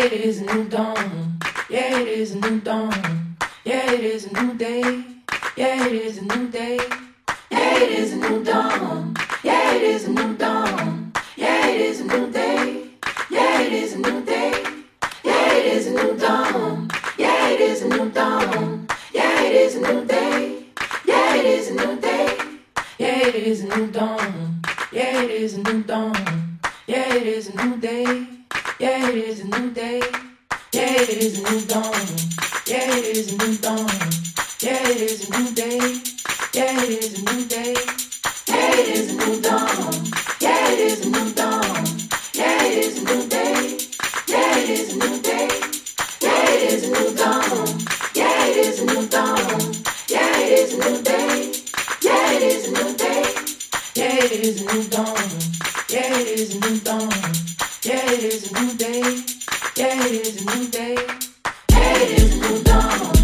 Yeah, it is a new dawn. Yeah, it is a new dawn. Yeah, it is a new day. Yeah, it is a new day. Yeah, it is a new dawn. Yeah, it is a new dawn. Yeah, it is a new day. Yeah, it is a new day. Yeah, it is a new dawn. Yeah, it is a new dawn. Yeah, it is a new day. Yeah, it is a new day. Yeah, it is a new dawn. Yeah, it is a new dawn. Yeah, it is a new day. Yeah, it is a new day. Yeah, it is a new dawn. Yeah, it is a new dawn. Yeah, it is a new day. Yeah, it is a new day. Yeah, it is a new dawn. Yeah, it is a new dawn. Yeah, it is a new day. Yeah, it is a new day. Yeah, it is a new dawn. Yeah, it is a new dawn. Yeah, it is a new day. Yeah, it is a new day. Yeah, it is a new dawn. Yeah, it is a new dawn. Yeah, it is a new day. Yeah, it is a new day. Yeah, it is a new dawn.